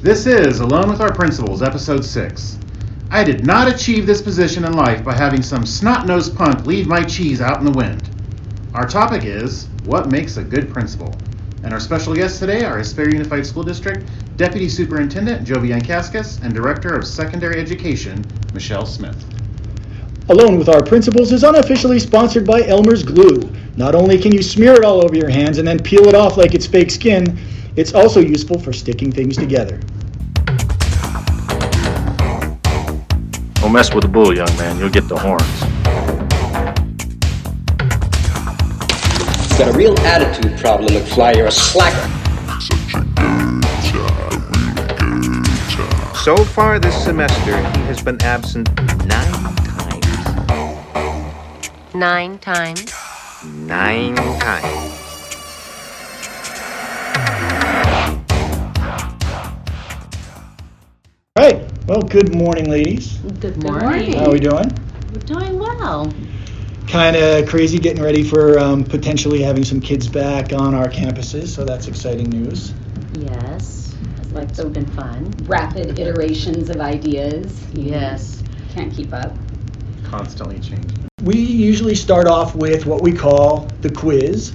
This is Alone with Our Principals, Episode 6. I did not achieve this position in life by having some snot nosed punk leave my cheese out in the wind. Our topic is What Makes a Good Principal? And our special guests today are Hesperia Unified School District Deputy Superintendent Jovi Yankaskis and Director of Secondary Education Michelle Smith. Alone with Our Principals is unofficially sponsored by Elmer's Glue. Not only can you smear it all over your hands and then peel it off like it's fake skin, it's also useful for sticking things together. Don't mess with the bull, young man. You'll get the horns. You've got a real attitude problem, McFly. You're a slacker. So far this semester, he has been absent nine times. Nine times. Nine times. All right. Well, good morning, ladies. Good morning. How are we doing? We're doing well. Kind of crazy getting ready for um, potentially having some kids back on our campuses, so that's exciting news. Yes. Like so been fun. rapid iterations of ideas. Yes. Can't keep up. Constantly changing. We usually start off with what we call the quiz.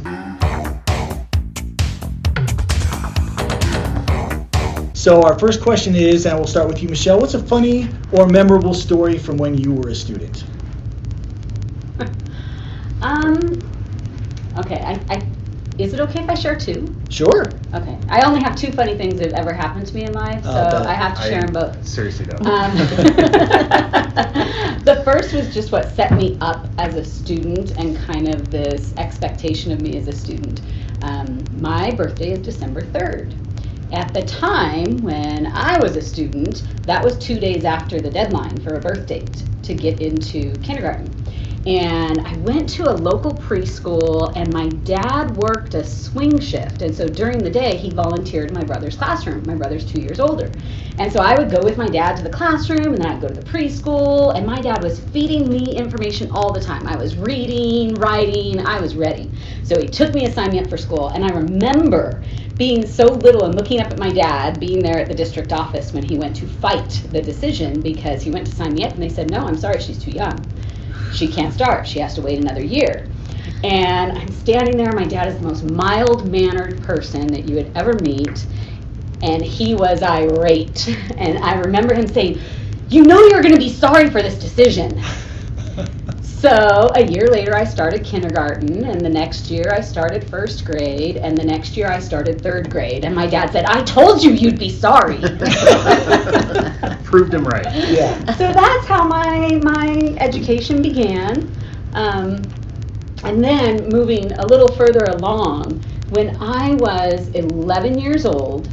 So our first question is, and we'll start with you, Michelle. What's a funny or memorable story from when you were a student? Um. Okay. I, I. Is it okay if I share two? Sure. Okay. I only have two funny things that have ever happened to me in life, so Oh, that- I have to share them both. Seriously, don't. Um, the first was just what set me up as a student and kind of this expectation of me as a student. Um, my birthday is December 3rd. At the time when I was a student, that was two days after the deadline for a birth date to get into kindergarten. And I went to a local preschool, and my dad worked a swing shift. And so during the day, he volunteered in my brother's classroom. My brother's two years older. And so I would go with my dad to the classroom, and then I'd go to the preschool, and my dad was feeding me information all the time. I was reading, writing, I was ready. So he took me to sign me up for school, and I remember being so little and looking up at my dad being there at the district office when he went to fight the decision because he went to sign me up, and they said, No, I'm sorry, she's too young she can't start. She has to wait another year. And I'm standing there. My dad is the most mild mannered person that you would ever meet. And he was irate. And I remember him saying, You know you're going to be sorry for this decision. So a year later, I started kindergarten, and the next year I started first grade, and the next year I started third grade. And my dad said, I told you you'd be sorry. Proved him right. Yeah. so that's how my my education began. Um, and then moving a little further along, when I was 11 years old,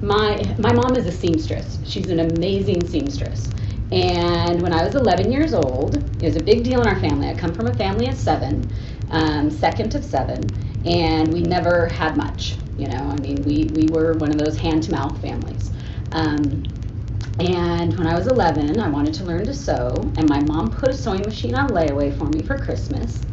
my my mom is a seamstress. She's an amazing seamstress. And when I was 11 years old, it was a big deal in our family. I come from a family of seven, um, second of seven, and we never had much. You know, I mean, we, we were one of those hand to mouth families. Um, and when I was 11, I wanted to learn to sew, and my mom put a sewing machine on layaway for me for Christmas.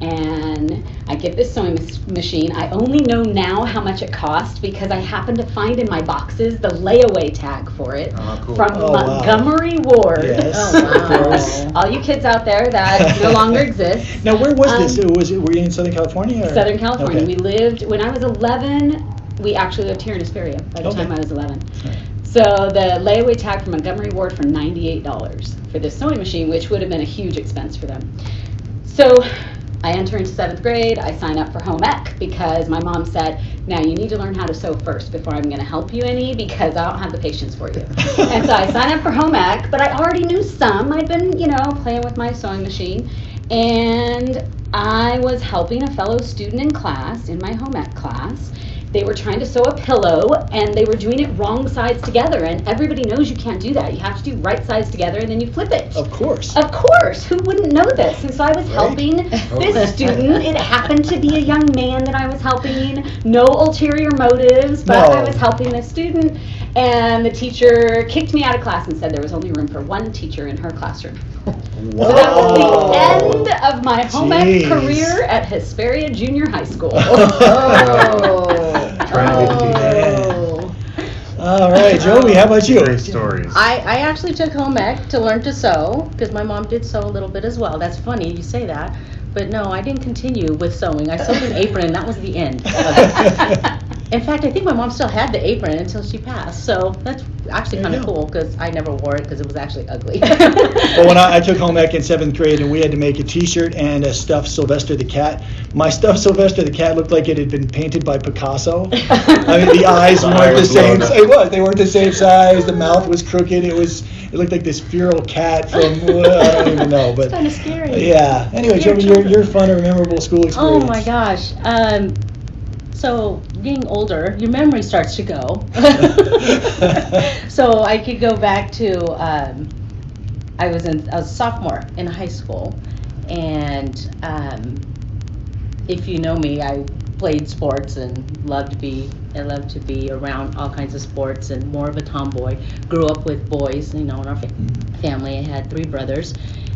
And I get this sewing machine. I only know now how much it cost because I happened to find in my boxes the layaway tag for it Oh, cool. from Oh, wow. Montgomery Ward. Yes, Oh, wow. All you kids out there that no longer exist. Now, where was this? Um, Was it? Were you in Southern California? Or? Southern California. Okay. We lived when I was 11. We actually lived here in Hesperia by the Okay. time I was 11. Right. So the layaway tag from Montgomery Ward for $98 for this sewing machine, which would have been a huge expense for them. So I enter into seventh grade. I sign up for home ec because my mom said, "Now you need to learn how to sew first before I'm going to help you any because I don't have the patience for you." and so I sign up for home ec, but I already knew some. I'd been, you know, playing with my sewing machine, and I was helping a fellow student in class in my home ec class. They were trying to sew a pillow and they were doing it wrong sides together. And everybody knows you can't do that. You have to do right sides together and then you flip it. Of course. Of course, who wouldn't know this? And so I was helping this student. It happened to be a young man that I was helping. No ulterior motives, but I was helping this student. And the teacher kicked me out of class and said there was only room for one teacher in her classroom. So that was the end of my home ec career at Hesperia Junior High School. Oh. Tragedy. Oh. All right, Joey, how about you? Great stories. I, I actually took home ec to learn to sew because my mom did sew a little bit as well. That's funny you say that. But no, I didn't continue with sewing. I sewed an apron and that was the end. Of it. In fact, I think my mom still had the apron until she passed. So that's actually kind of cool because I never wore it because it was actually ugly. Well, when I, I took home ec in seventh grade, and we had to make a T-shirt and a stuffed Sylvester the cat. My stuffed Sylvester the cat looked like it had been painted by Picasso. I mean, the eyes The weren't the same. It was. They weren't the same size. The mouth was crooked. It was. It looked like this feral cat from. well, I don't even know, but kind of scary. yeah. Anyway, Scare Joey, your your fun and memorable school experience. Oh my gosh. Um, so getting older, your memory starts to go. so I could go back to um, I was in I was a sophomore in high school, and um, if you know me, I played sports and loved to be I loved to be around all kinds of sports and more of a tomboy. Grew up with boys, you know, in our fa- family. I had three brothers,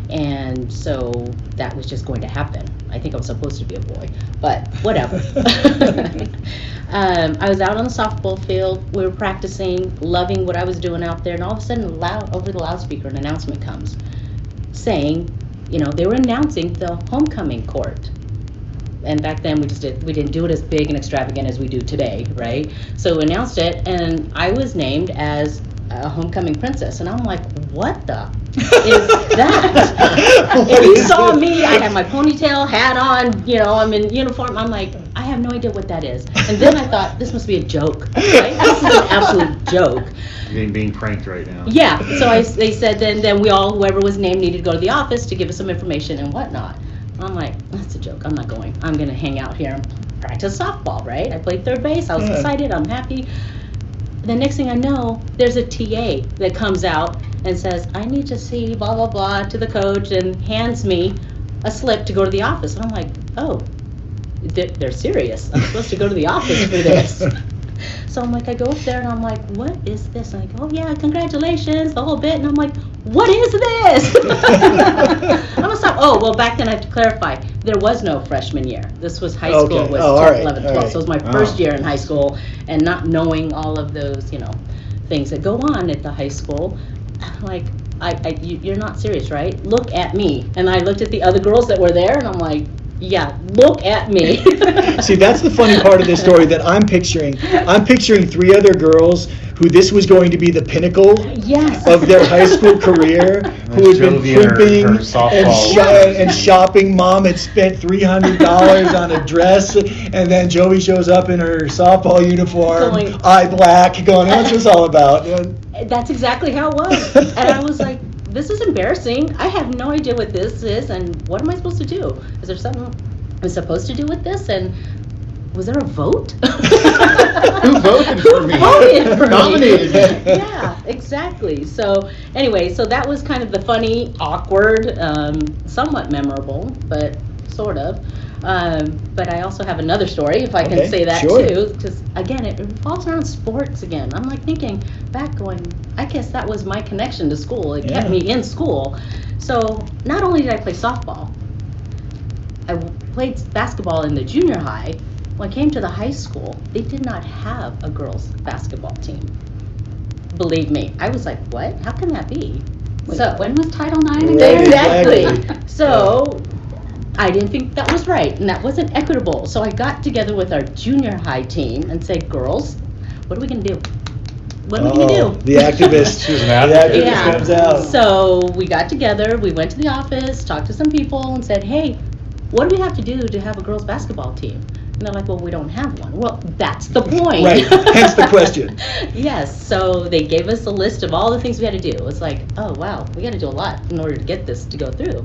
and so that was just going to happen. I think I was supposed to be a boy, but whatever. um, I was out on the softball field. We were practicing, loving what I was doing out there, and all of a sudden, loud over the loudspeaker, an announcement comes saying, you know, they were announcing the homecoming court and back then we just did we didn't do it as big and extravagant as we do today right so we announced it and i was named as a homecoming princess and i'm like what the is that and he saw me i had my ponytail hat on you know i'm in uniform i'm like i have no idea what that is and then i thought this must be a joke right this is an absolute joke Being, being pranked right now. yeah, so I, they said then, then we all, whoever was named needed to go to the office to give us some information and whatnot. I'm like, that's a joke, I'm not going. I'm gonna hang out here and practice softball, right? I played third base, I was Yeah. excited, I'm happy. The next thing I know, there's a TA that comes out and says, I need to see blah, blah, blah to the coach and hands me a slip to go to the office. And I'm like, oh, they're, they're serious. I'm supposed to go to the office for this. So I'm like, I go up there and I'm like, what is this? And I go, oh yeah, congratulations, the whole bit. And I'm like, what is this? I'm gonna stop. Oh, well, back then I have to clarify, there was no freshman year. This was high school, Okay. was Oh, all 10th, right, 11th, 12th. all right. So it was my Oh. first year in high school and not knowing all of those, you know, things that go on at the high school. Like, I, I you, you're not serious, right? Look at me. And I looked at the other girls that were there and I'm like, yeah, look at me. See, that's the funny part of this story that I'm picturing. I'm picturing three other girls who this was going to be the pinnacle Yes. of their high school career, who had been Jovi and her- primping and, softball. and shopping. Mom had spent three hundred dollars on a dress, and then Joey shows up in her softball uniform, Going- eye black, going, "What's this all about?" That's exactly how it was. and I was like, this is embarrassing. I have no idea what this is and what am I supposed to do? Is there something I'm supposed to do with this? And was there a vote? Who voted for Who me? voted for me? Nominated me. yeah, exactly. So anyway, so that was kind of the funny, awkward, um, somewhat memorable, but sort of. Um, but I also have another story, if I Okay, can say that sure. too, because again, it revolves around sports again. I'm like thinking back, going, I guess that was my connection to school. It kept me in school. So not only did I play softball, I played basketball in the junior high. When I came to the high school, they did not have a girls' basketball team. Believe me, I was like, what? How can that be? so When was Title IX again? exactly. So I didn't think that was right, and that wasn't equitable. So I got together with our junior high team and said, girls, what are we gonna do? What are we gonna Oh, do? the activist. She was an The advocate. activist comes out. So we got together, we went to the office, talked to some people, and said, hey, what do we have to do to have a girls' basketball team? And they're like, well, we don't have one. Well, that's the point. Right, hence the question. yes, so they gave us a list of all the things we had to do. It was like, oh, wow, we got to do a lot in order to get this to go through.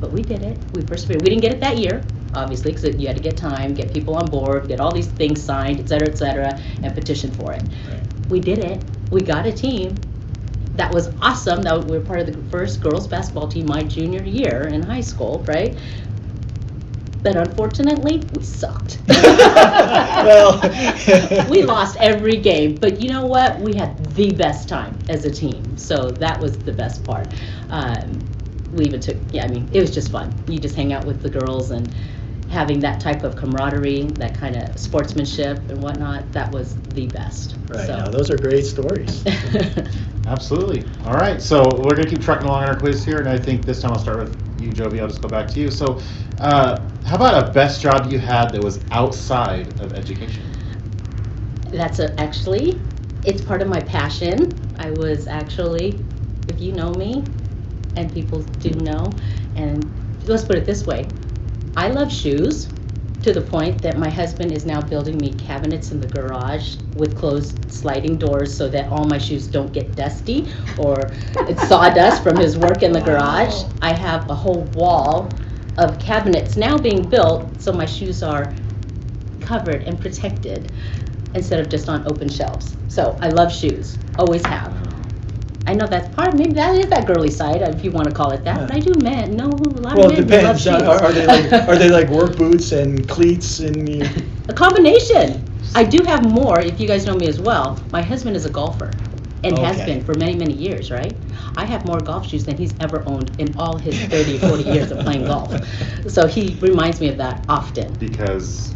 But we did it. We persevered. We didn't get it that year, obviously, because you had to get time, get people on board, get all these things signed, et cetera, et cetera, and petition for it. We did it. We got a team. That was awesome. That we were part of the first girls basketball team my junior year in high school, right? But unfortunately, we sucked. well, we lost every game, but you know what? We had the best time as a team, so that was the best part. Um, we even took, yeah, I mean, it was just fun. You just hang out with the girls, and having that type of camaraderie, that kind of sportsmanship and whatnot, that was the best. Right so. now, those are great stories. Absolutely. All right, so we're gonna keep trucking along on our quiz here, and I think this time I'll start with you, Jovi. I'll just go back to you. So, uh, how about a best job you had that was outside of education? That's a, actually, it's part of my passion. I was actually, if you know me, and people do know, and let's put it this way, I love shoes to the point that my husband is now building me cabinets in the garage with closed sliding doors so that all my shoes don't get dusty or it's sawdust from his work in the garage. I have a whole wall of cabinets now being built so my shoes are covered and protected instead of just on open shelves. So I love shoes, always have. I know that's part, maybe that is that girly side, if you want to call it that. But I do men know a lot Well, of it men who love depends. shoes. Are, are they like are they like work boots and cleats and you, a combination. I do have more. If you guys know me as well, my husband is a golfer, and has been for many many years. Right? I have more golf shoes than he's ever owned in all his 30 40 years of playing golf. So he reminds me of that often. Because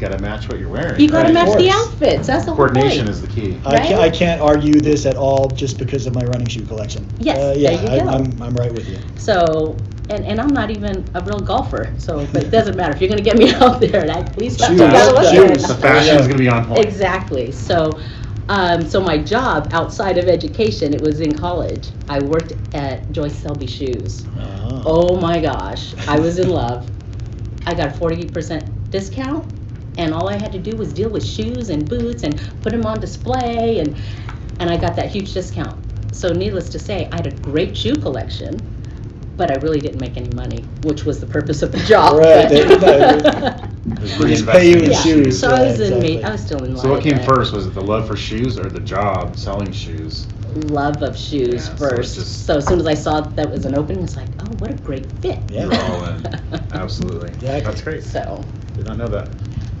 you gotta match what you're wearing. You got to right? match the outfits. That's the whole Coordination point. is the key. I, can't, I can't argue this at all just because of my running shoe collection. Yes, Uh, there yeah, you I, go. I'm, I'm right with you. So, and, and I'm not even a real golfer. So, but it doesn't matter if you're going to get me out there. And I, at least Shoes, I gotta look shoes. good. The fashion's gonna be on point. Exactly. So, um, so my job outside of education, it was in college. I worked at Joyce Selby Shoes. Oh. Oh my gosh, I was in love. I got a forty percent discount, and all I had to do was deal with shoes and boots and put them on display, and and I got that huge discount. So, needless to say, I had a great shoe collection. But I really didn't make any money, which was the purpose of the job. Right, they- We're just pay you in yeah. shoes. So I yeah, was in, exactly. ma- I was still in love. So what came but- first? Was it the love for shoes or the job selling shoes? love of shoes Yeah, so first. just- so as soon as I saw that was an opening, it's like, oh, what a great fit. Yeah. You're all in. Absolutely. Exactly. That's great. So, Did not know that.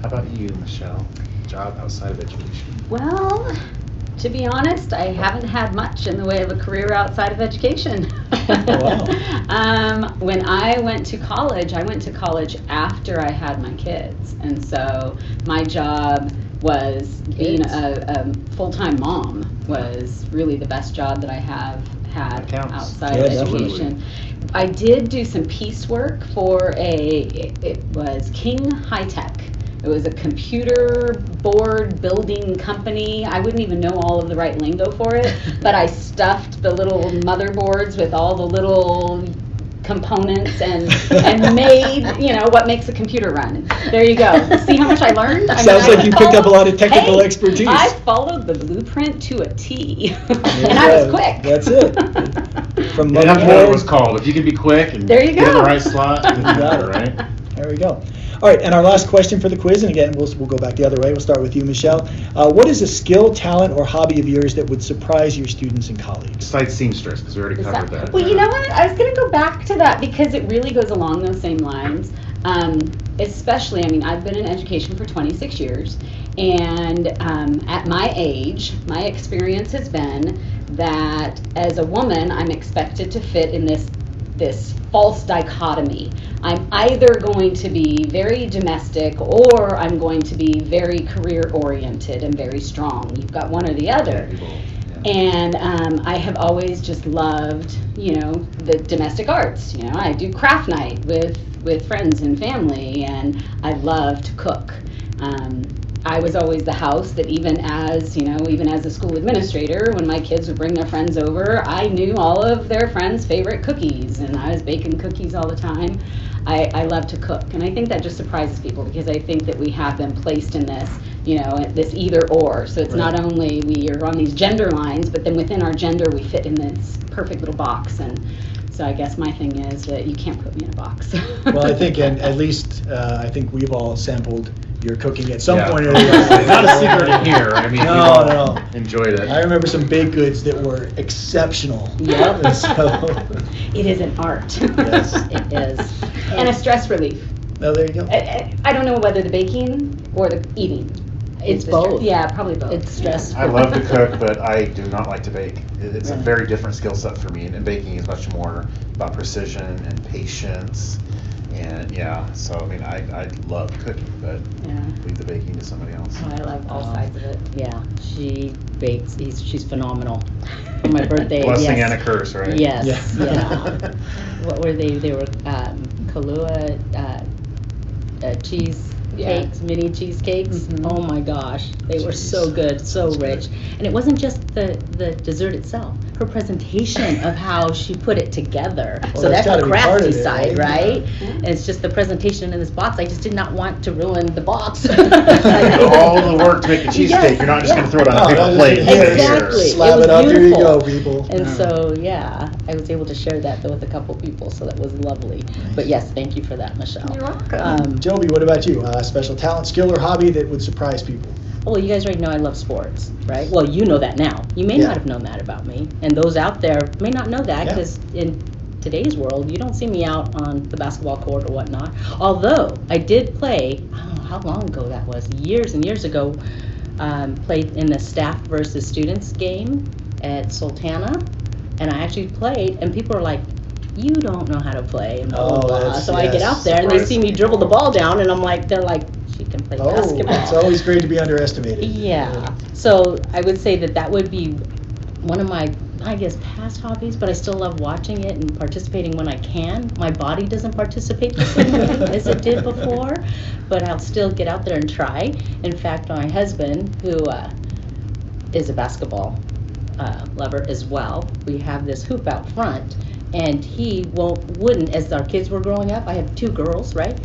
How about you, Michelle? Job outside of education. Well, to be honest, I haven't had much in the way of a career outside of education. Wow. um, when I went to college, I went to college after I had my kids, and so my job was being a, a full-time mom was really the best job that I have had outside Yeah, of education. I did do some piecework for a, it was King High Tech. It was a computer board building company. I wouldn't even know all of the right lingo for it, but I stuffed the little motherboards with all the little components and and made you know what makes a computer run. There you go. See how much I learned. I mean, Sounds I like you picked up a lot of technical Hey, expertise. I followed the blueprint to a T, and you I was quick. That's it. From Yeah, that's what it motherboard- was called. If you can be quick and There you get in the right slot, it doesn't Got it. right? There we go. All right, and our last question for the quiz, and again, we'll, we'll go back the other way. We'll start with you, Michelle. Uh, what is a skill, talent, or hobby of yours that would surprise your students and colleagues? Besides seamstress, because we already covered that- that. Well, you know what? I was going to go back to that because it really goes along those same lines. Um, especially, I mean, I've been in education for 26 years, and um, at my age, my experience has been that as a woman, I'm expected to fit in this this false dichotomy. I'm either going to be very domestic or I'm going to be very career oriented and very strong. You've got one or the other. Yeah. And um, I have always just loved, you know, the domestic arts. You know, I do craft night with with friends and family, and I love to cook. Um, I was always the house that even as, you know, even as a school administrator, when my kids would bring their friends over, I knew all of their friends' favorite cookies, and I was baking cookies all the time. I, I love to cook, and I think that just surprises people because I think that we have been placed in this, you know, this either or. So it's not only we are on these gender lines, but then within our gender we fit in this perfect little box. And so I guess my thing is that you can't put me in a box. Well, I think, and at least, uh, I think we've all sampled your cooking at some Yeah. point or the other. Not a secret in here. I mean, No, we've no. enjoyed it. I remember some baked goods that were exceptional. Yep. And so, it is an art. Yes. it is. and a stress relief. no, there you go. I, I, I don't know whether the baking or the eating. It's the stress- both. Yeah, probably both. It's stressful. I love to cook, but I do not like to bake. It- It's a very different skill set for me, and baking is much more about precision and patience And yeah, so I mean, I, I love cooking, but Yeah. leave the baking to somebody else. Oh, I love all Um, sides of it. Yeah, she bakes. He's, she's phenomenal. For my birthday, Blessing yes. and a curse, right? Yes, Yeah. yeah. what were they? They were um, Kahlua uh, uh, cheese Yeah. cakes, mini cheesecakes. Mhm. Oh my gosh, they were so Jeez. good, so That's rich. And it wasn't just the the dessert itself. Her presentation of how she put it together. Well, so that's that's the gotta be part crafty of it, side, right? right? And it's just the presentation in this box. I just did not want to ruin the box. All the work to make the cheesecake, Yes, you're not just yeah. gonna throw it on Oh, a paper plate. and put it. Exactly. It Slab was it up, here you beautiful. go, people. And Yeah. so, yeah, I was able to share that though with a couple people, so that was lovely. But yes, thank you for that, Michelle. You're welcome. Um, Jovi, what about you? Uh, special talent, skill, or hobby that would surprise people? Well, you guys already know I love sports, right? Well, you know that now. You may Yeah. not have known that about me, and those out there may not know that Yeah. because in today's world, you don't see me out on the basketball court or whatnot. Although I did play, I don't know how long ago that was, years and years ago. Um, played in the staff versus students game at Sultana, and I actually played, and people are like, "You don't know how to play." And blah, blah, Oh, blah. that's- So I get out there, and they see me dribble the ball down, and I'm like, they're like, "She can play Oh, basketball." it's always great to be underestimated. Yeah. So I would say that that would be one of my, I guess, past hobbies, but I still love watching it and participating when I can. My body doesn't participate the same way as it did before, but I'll still get out there and try. In fact, my husband, who uh, is a basketball uh, lover as well, we have this hoop out front, and he won't, wouldn't, as our kids were growing up, I have two girls, right?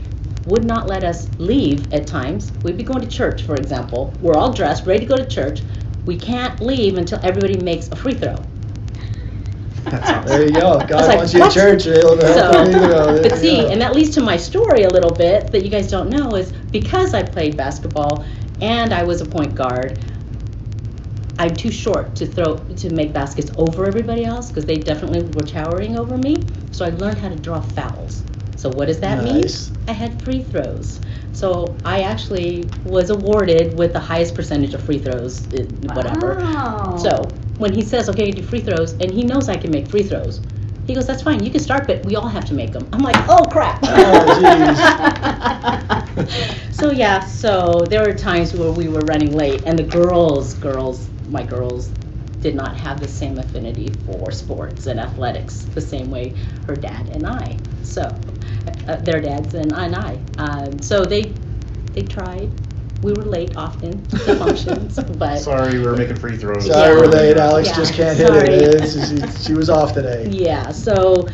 Would not let us leave at times. We'd be going to church, for example. We're all dressed, ready to go to church. We can't leave until everybody makes a free throw. There you go. God like, wants you what? church. So, you, you know, but see, go. and that leads to my story a little bit that you guys don't know is because I played basketball and I was a point guard. I'm too short to throw to make baskets over everybody else because they definitely were towering over me. So I learned how to draw fouls. So what does that Nice. mean? I had free throws. So I actually was awarded with the highest percentage of free throws, uh, whatever. Wow. So when he says, okay, do free throws, and he knows I can make free throws, he goes, that's fine, you can start, but we all have to make them. I'm like, oh crap. Oh, so yeah, so there were times where we were running late, and the girls, girls, my girls, did not have the same affinity for sports and athletics the same way her dad and I. So uh, their dads and, and I. Um, so they they tried. We were late often to functions, but Sorry, we were making free throws. Sorry, we're late. Alex Yeah, just can't hit it. It's- it's- she was off today. Yeah, so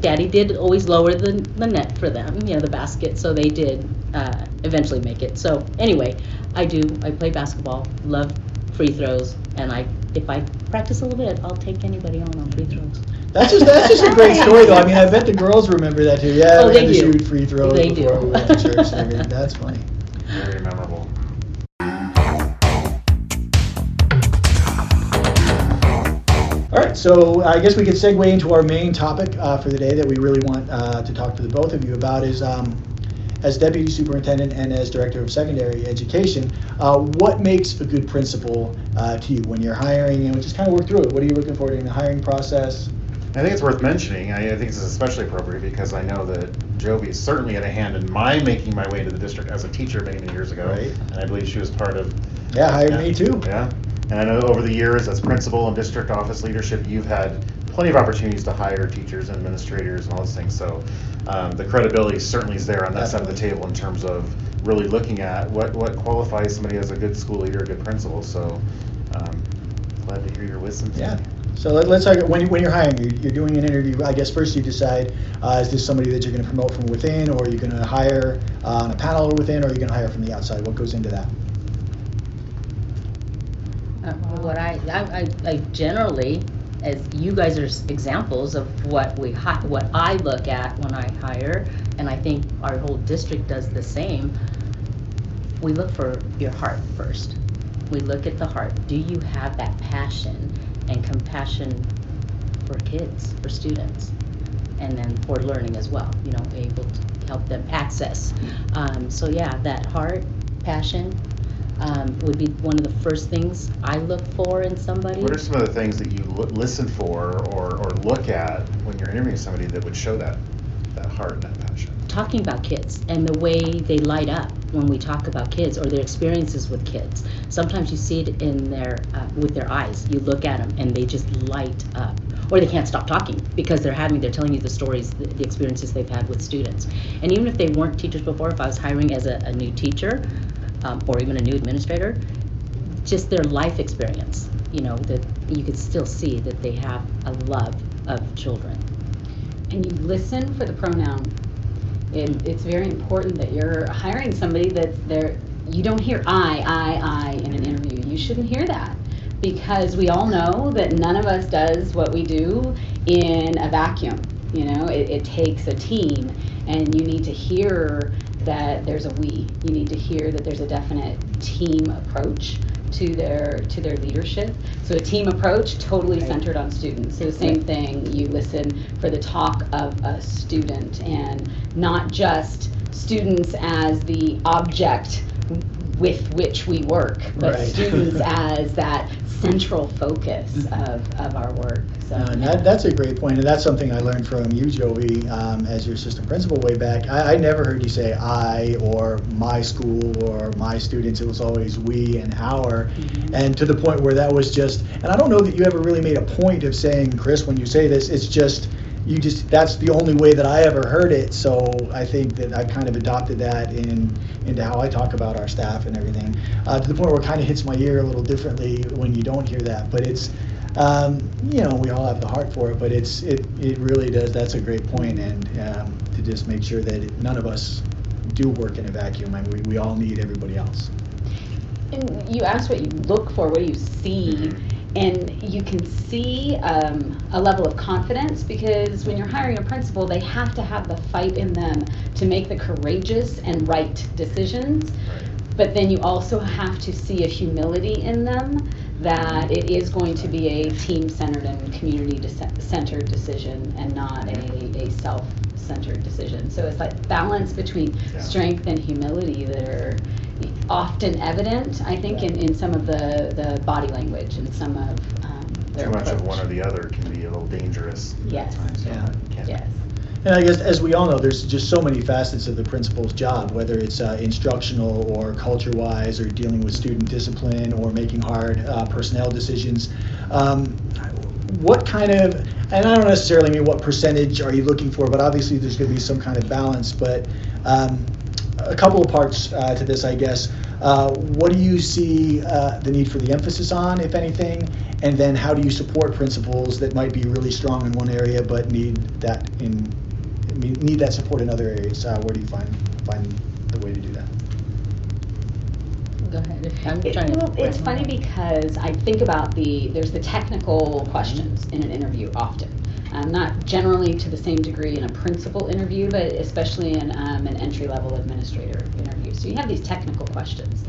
Daddy did always lower the, the net for them, you know, the basket, so they did uh, eventually make it. So anyway, I do, I play basketball, love free throws, and I, if I practice a little bit, I'll take anybody on on free throws. That's just that's just a great story, though. I mean, I bet the girls remember that too. Yeah, Oh, we they had to do. shoot free throws They before do. we went to church. and everything. That's funny. Very memorable. All right, so I guess we could segue into our main topic uh, for the day that we really want uh, to talk to the both of you about is um, as deputy superintendent and as director of secondary education, uh, what makes a good principal uh, to you when you're hiring and we just kind of work through it? What are you looking for in the hiring process? I think it's worth mentioning. I, I think this is especially appropriate because I know that Jovi certainly had a hand in my making my way into the district as a teacher many, many years ago. Right. And I believe she was part of. Yeah, hired me too. Yeah. And I know over the years as principal and district office leadership, you've had plenty of opportunities to hire teachers and administrators and all those things. So um, the credibility certainly is there on that side of the table in terms of really looking at what, what qualifies somebody as a good school leader, a good principal. So um, glad to hear your wisdom. Yeah. So let, let's talk, when, you- when you're hiring, you're, you're doing an interview, I guess first you decide, uh, is this somebody that you're gonna promote from within, or you're you gonna hire uh, on a panel within, or you're you gonna hire from the outside? What goes into that? Uh, What I, I, I- I generally, as you guys are examples of what we hi, what I look at when I hire, and I think our whole district does the same, we look for your heart first. We look at the heart. Do you have that passion and compassion for kids, for students? And then for learning as well, you know, able to help them access. Um, so yeah, that heart, passion, um, would be one of the first things I look for in somebody. What are some of the things that you l- listen for or, or look at when you're interviewing somebody that would show that, that heart and that? Talking about kids and the way they light up when we talk about kids or their experiences with kids. Sometimes you see it in their uh, with their eyes. You look at them and they just light up, or they can't stop talking because they're having they're telling you the stories, the, the experiences they've had with students. And even if they weren't teachers before, if I was hiring as a, a new teacher um, or even a new administrator, just their life experience, you know, that you could still see that they have a love of children. and you listen for the pronoun. It, it's very important that you're hiring somebody that there you don't hear I, I, I in an interview. You shouldn't hear that because we all know that none of us does what we do in a vacuum. You know, it, it takes a team, and you need to hear that there's a we. You need to hear that there's a definite team approach to their to their leadership. So a team approach totally centered on students. So the same thing, you listen for the talk of a student and not just students as the object with which we work, but Right. students as that central focus of, of our work. So and that, that's a great point, and that's something I learned from you, Joey, um, as your assistant principal way back. I, I never heard you say I or my school or my students. It was always we and our, and to the point where that was just. And I don't know that you ever really made a point of saying, Chris, when you say this, it's just you just that's the only way that I ever heard it. So I think that I kind of adopted that in into how I talk about our staff and everything. Uh, to the point where it kind of hits my ear a little differently when you don't hear that. But it's um, you know we all have the heart for it, but it's it it really does. That's a great point, and um, to just make sure that none of us do work in a vacuum. I mean, we, we all need everybody else. And you asked what you look for, what do you see? And you can see um, a level of confidence because when you're hiring a principal, they have to have the fight in them to make the courageous and right decisions. But then you also have to see a humility in them that it is going to be a team centered and community dece- centered decision and not a, a self centered decision. So it's like balance between Yeah. strength and humility that are often evident, I think, in, in some of the, the body language and some of um, their Too much of one or the other can be a little dangerous. at Yes. times, so Yeah. can't- Yes. And I guess, as we all know, there's just so many facets of the principal's job, whether it's uh, instructional or culture-wise, or dealing with student discipline, or making hard uh, personnel decisions. Um, what kind of, and I don't necessarily mean what percentage are you looking for, but obviously there's going to be some kind of balance. But um, a couple of parts uh, to this, I guess. Uh, what do you see uh, the need for the emphasis on, if anything? And then how do you support principals that might be really strong in one area but need that in need that support in other areas? Uh, where do you find find the way to do that? Go ahead. I'm It- trying to. well, it's funny because I think about the there's the technical questions in an interview often. Um, not generally to the same degree in a principal interview, but especially in um, an entry level administrator interview. So you have these technical questions,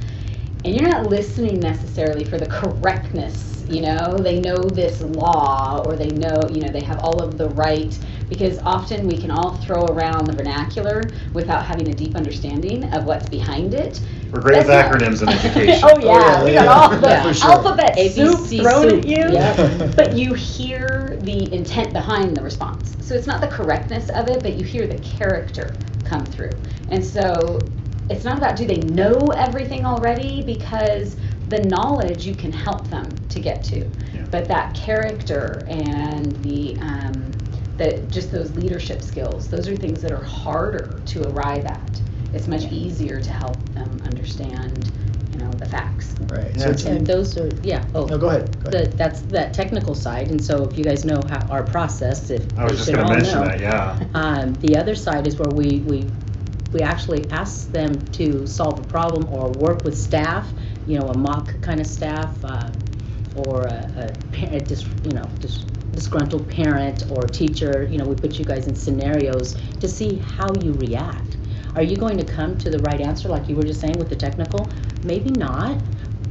and you're not listening necessarily for the correctness. You know, they know this law, or they know, you know, they have all of the right. Because often we can all throw around the vernacular without having a deep understanding of what's behind it. We're great with not- acronyms in education. oh yeah, yeah, we got all the Yeah, sure. alphabet soup thrown soup, at you. yeah. But you hear the intent behind the response. So it's not the correctness of it, but you hear the character come through. And so it's not about do they know everything already because the knowledge you can help them to get to. Yeah. But that character and the um, the just those leadership skills, those are things that are harder to arrive at. It's much easier to help them understand, know, the facts. Right. Yeah, So it's, And those are, yeah, oh. no, go ahead. Go ahead. The, that's that technical side, and so if you guys know how our process, if I was they just should gonna all mention know. that, yeah. Um, the other side is where we, we, we actually ask them to solve a problem or work with staff, you know, a mock kind of staff, uh, or a, a parent, dis, you know, dis, disgruntled parent or teacher, you know, we put you guys in scenarios to see how you react. Are you going to come to the right answer, like you were just saying with the technical? Maybe not,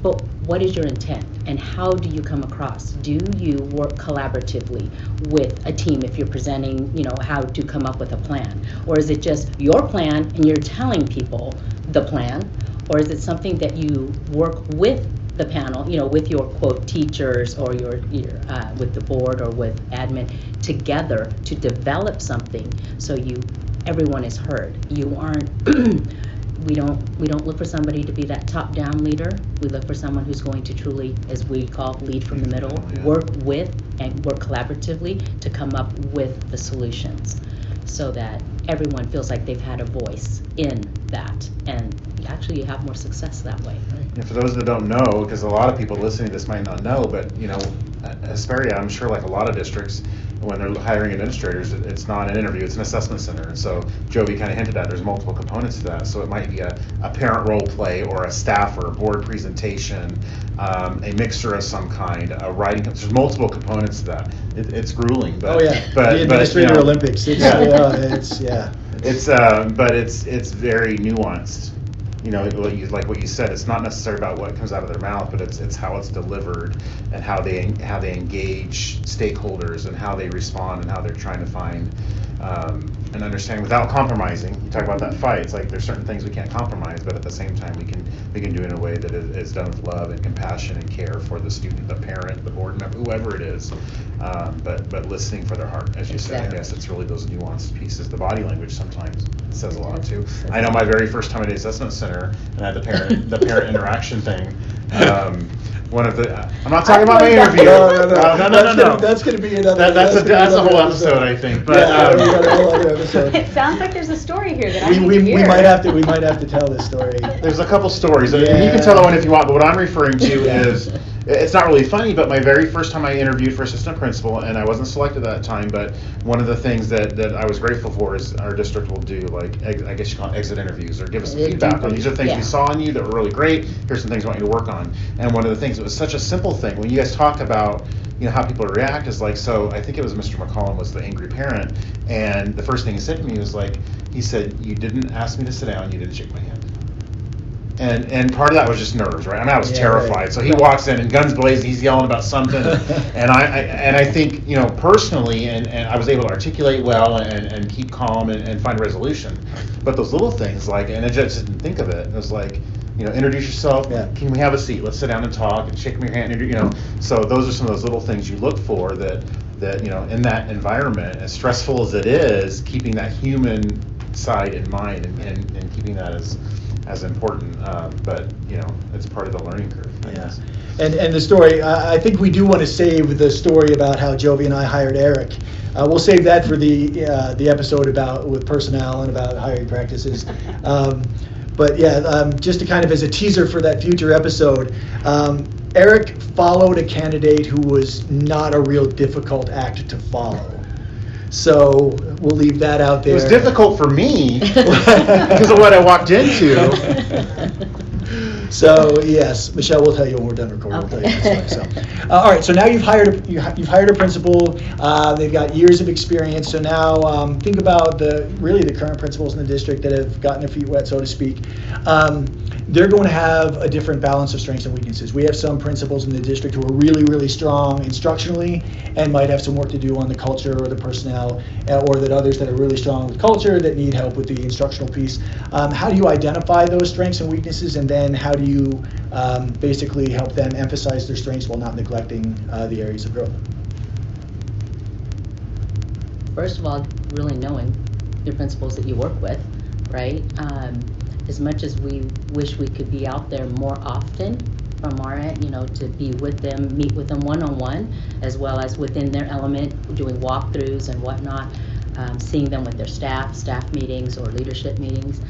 but what is your intent and how do you come across? Do you work collaboratively with a team if you're presenting, you know, how to come up with a plan? Or is it just your plan and you're telling people the plan? Or is it something that you work with the panel, you know, with your quote teachers or your, your uh, with the board or with admin together to develop something so you everyone is heard. You aren't. we don't we don't look for somebody to be that top down leader. We look for someone who's going to truly, as we call, lead from the middle, Yeah. work with and work collaboratively to come up with the solutions, so that everyone feels like they've had a voice in that, and actually you have more success that way. And for those that don't know, because a lot of people listening to this might not know, but you know, Hesperia, I'm sure like a lot of districts, when they're hiring administrators, it- it's not an interview, it's an assessment center. And so Jovi kind of hinted at, there's multiple components to that. So it might be a, a parent role play or a staff or a board presentation, um, a mixture of some kind, a writing, there's multiple components to that. It, it's grueling, but. Oh, yeah, but- but, the you Administrator know, Olympics, it's, Yeah. yeah, it's, yeah. It's uh, but it's it's very nuanced. You know, what you, like what you said. It's not necessarily about what comes out of their mouth, but it's it's how it's delivered and how they how they engage stakeholders and how they respond and how they're trying to find um, an understanding without compromising. You talk about that fight. It's like there's certain things we can't compromise, but at the same time we can we can do it in a way that is, is done with love and compassion and care for the student, the parent, the board member, whoever it is. Um, but but listening for their heart, as you said. I guess it's really those nuanced pieces. The body language sometimes says a lot too. I know my very first time at the assessment center and I had the parent the parent interaction thing. Um, one of the I'm not talking about my interview. No, no, no. Uh, no, no, no, That's no. gonna- that's gonna be another- That, that's, that's a that's a whole episode. episode, I think. But Yeah, um, we got a whole other episode. It sounds like there's a story here that I We, need we, to hear. we might have to, we might have to tell this story. There's a couple stories. and You can tell that one if you want, but what I'm referring to Yeah. is it's not really funny, but my very first time I interviewed for assistant principal, and I wasn't selected at that time, but one of the things that, that I was grateful for is our district will do like ex- I guess you call it exit interviews or give us some feedback on these are things yeah. we saw in you that were really great. Here's some things I want you to work on. And one of the things it was such a simple thing when you guys talk about you know how people react is like so I think it was Mr. McCollum was the angry parent, and the first thing he said to me was like he said you didn't ask me to sit down, you didn't shake my hand. And and part of that was just nerves, right? I mean, I was Yeah, terrified. right. So he walks in and guns blazing, he's yelling about something, and I, I and I think you know personally, and, and I was able to articulate well and, and keep calm and, and find resolution. But those little things like, and I just didn't think of it. It was like, you know, introduce yourself. Yeah. Can we have a seat? Let's sit down and talk and shake your hand. You know, so those are some of those little things you look for that that you know in that environment, as stressful as it is, keeping that human side in mind and, and, and keeping that as as important. Um, but you know, it's part of the learning curve. I Yeah. guess. And, and the story, I, I think we do want to save the story about how Jovi and I hired Eric. Uh, we'll save that for the, uh, the episode about, with personnel and about hiring practices. Um, but yeah, um, just to kind of as a teaser for that future episode, um, Eric followed a candidate who was not a real difficult act to follow. So we'll leave that out there. It was difficult for me because of what I walked into. So yes, Michelle will tell you when we're done recording. We'll tell you that story, so. Uh, all right, so now you've hired a, you ha- you've hired a principal. Uh, they've got years of experience. So now um, think about the really the current principals in the district that have gotten their feet wet, so to speak. Um, they're going to have a different balance of strengths and weaknesses. We have some principals in the district who are really, really strong instructionally and might have some work to do on the culture or the personnel, uh, or that others that are really strong with culture that need help with the instructional piece. Um, how do you identify those strengths and weaknesses, and then how do you um, basically help them emphasize their strengths while not neglecting uh, the areas of growth? first of all, really knowing your principals that you work with, right? Um, as much as we wish we could be out there more often from our end, you know, to be with them, meet with them one-on-one, as well as within their element, doing walkthroughs and whatnot, um, seeing them with their staff, staff meetings or leadership meetings.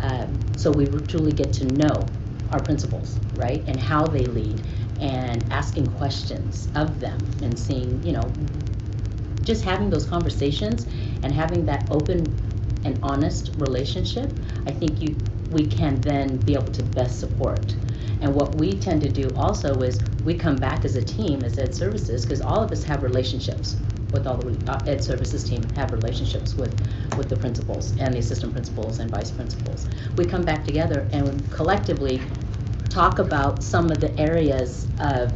Um, so we truly get to know our principals, right, and how they lead, and asking questions of them, and seeing, you know, just having those conversations and having that open and honest relationship, I think you we can then be able to best support. And what we tend to do also is we come back as a team as Ed Services because all of us have relationships with all the uh, Ed Services team have relationships with with the principals and the assistant principals and vice principals. We come back together and collectively talk about some of the areas of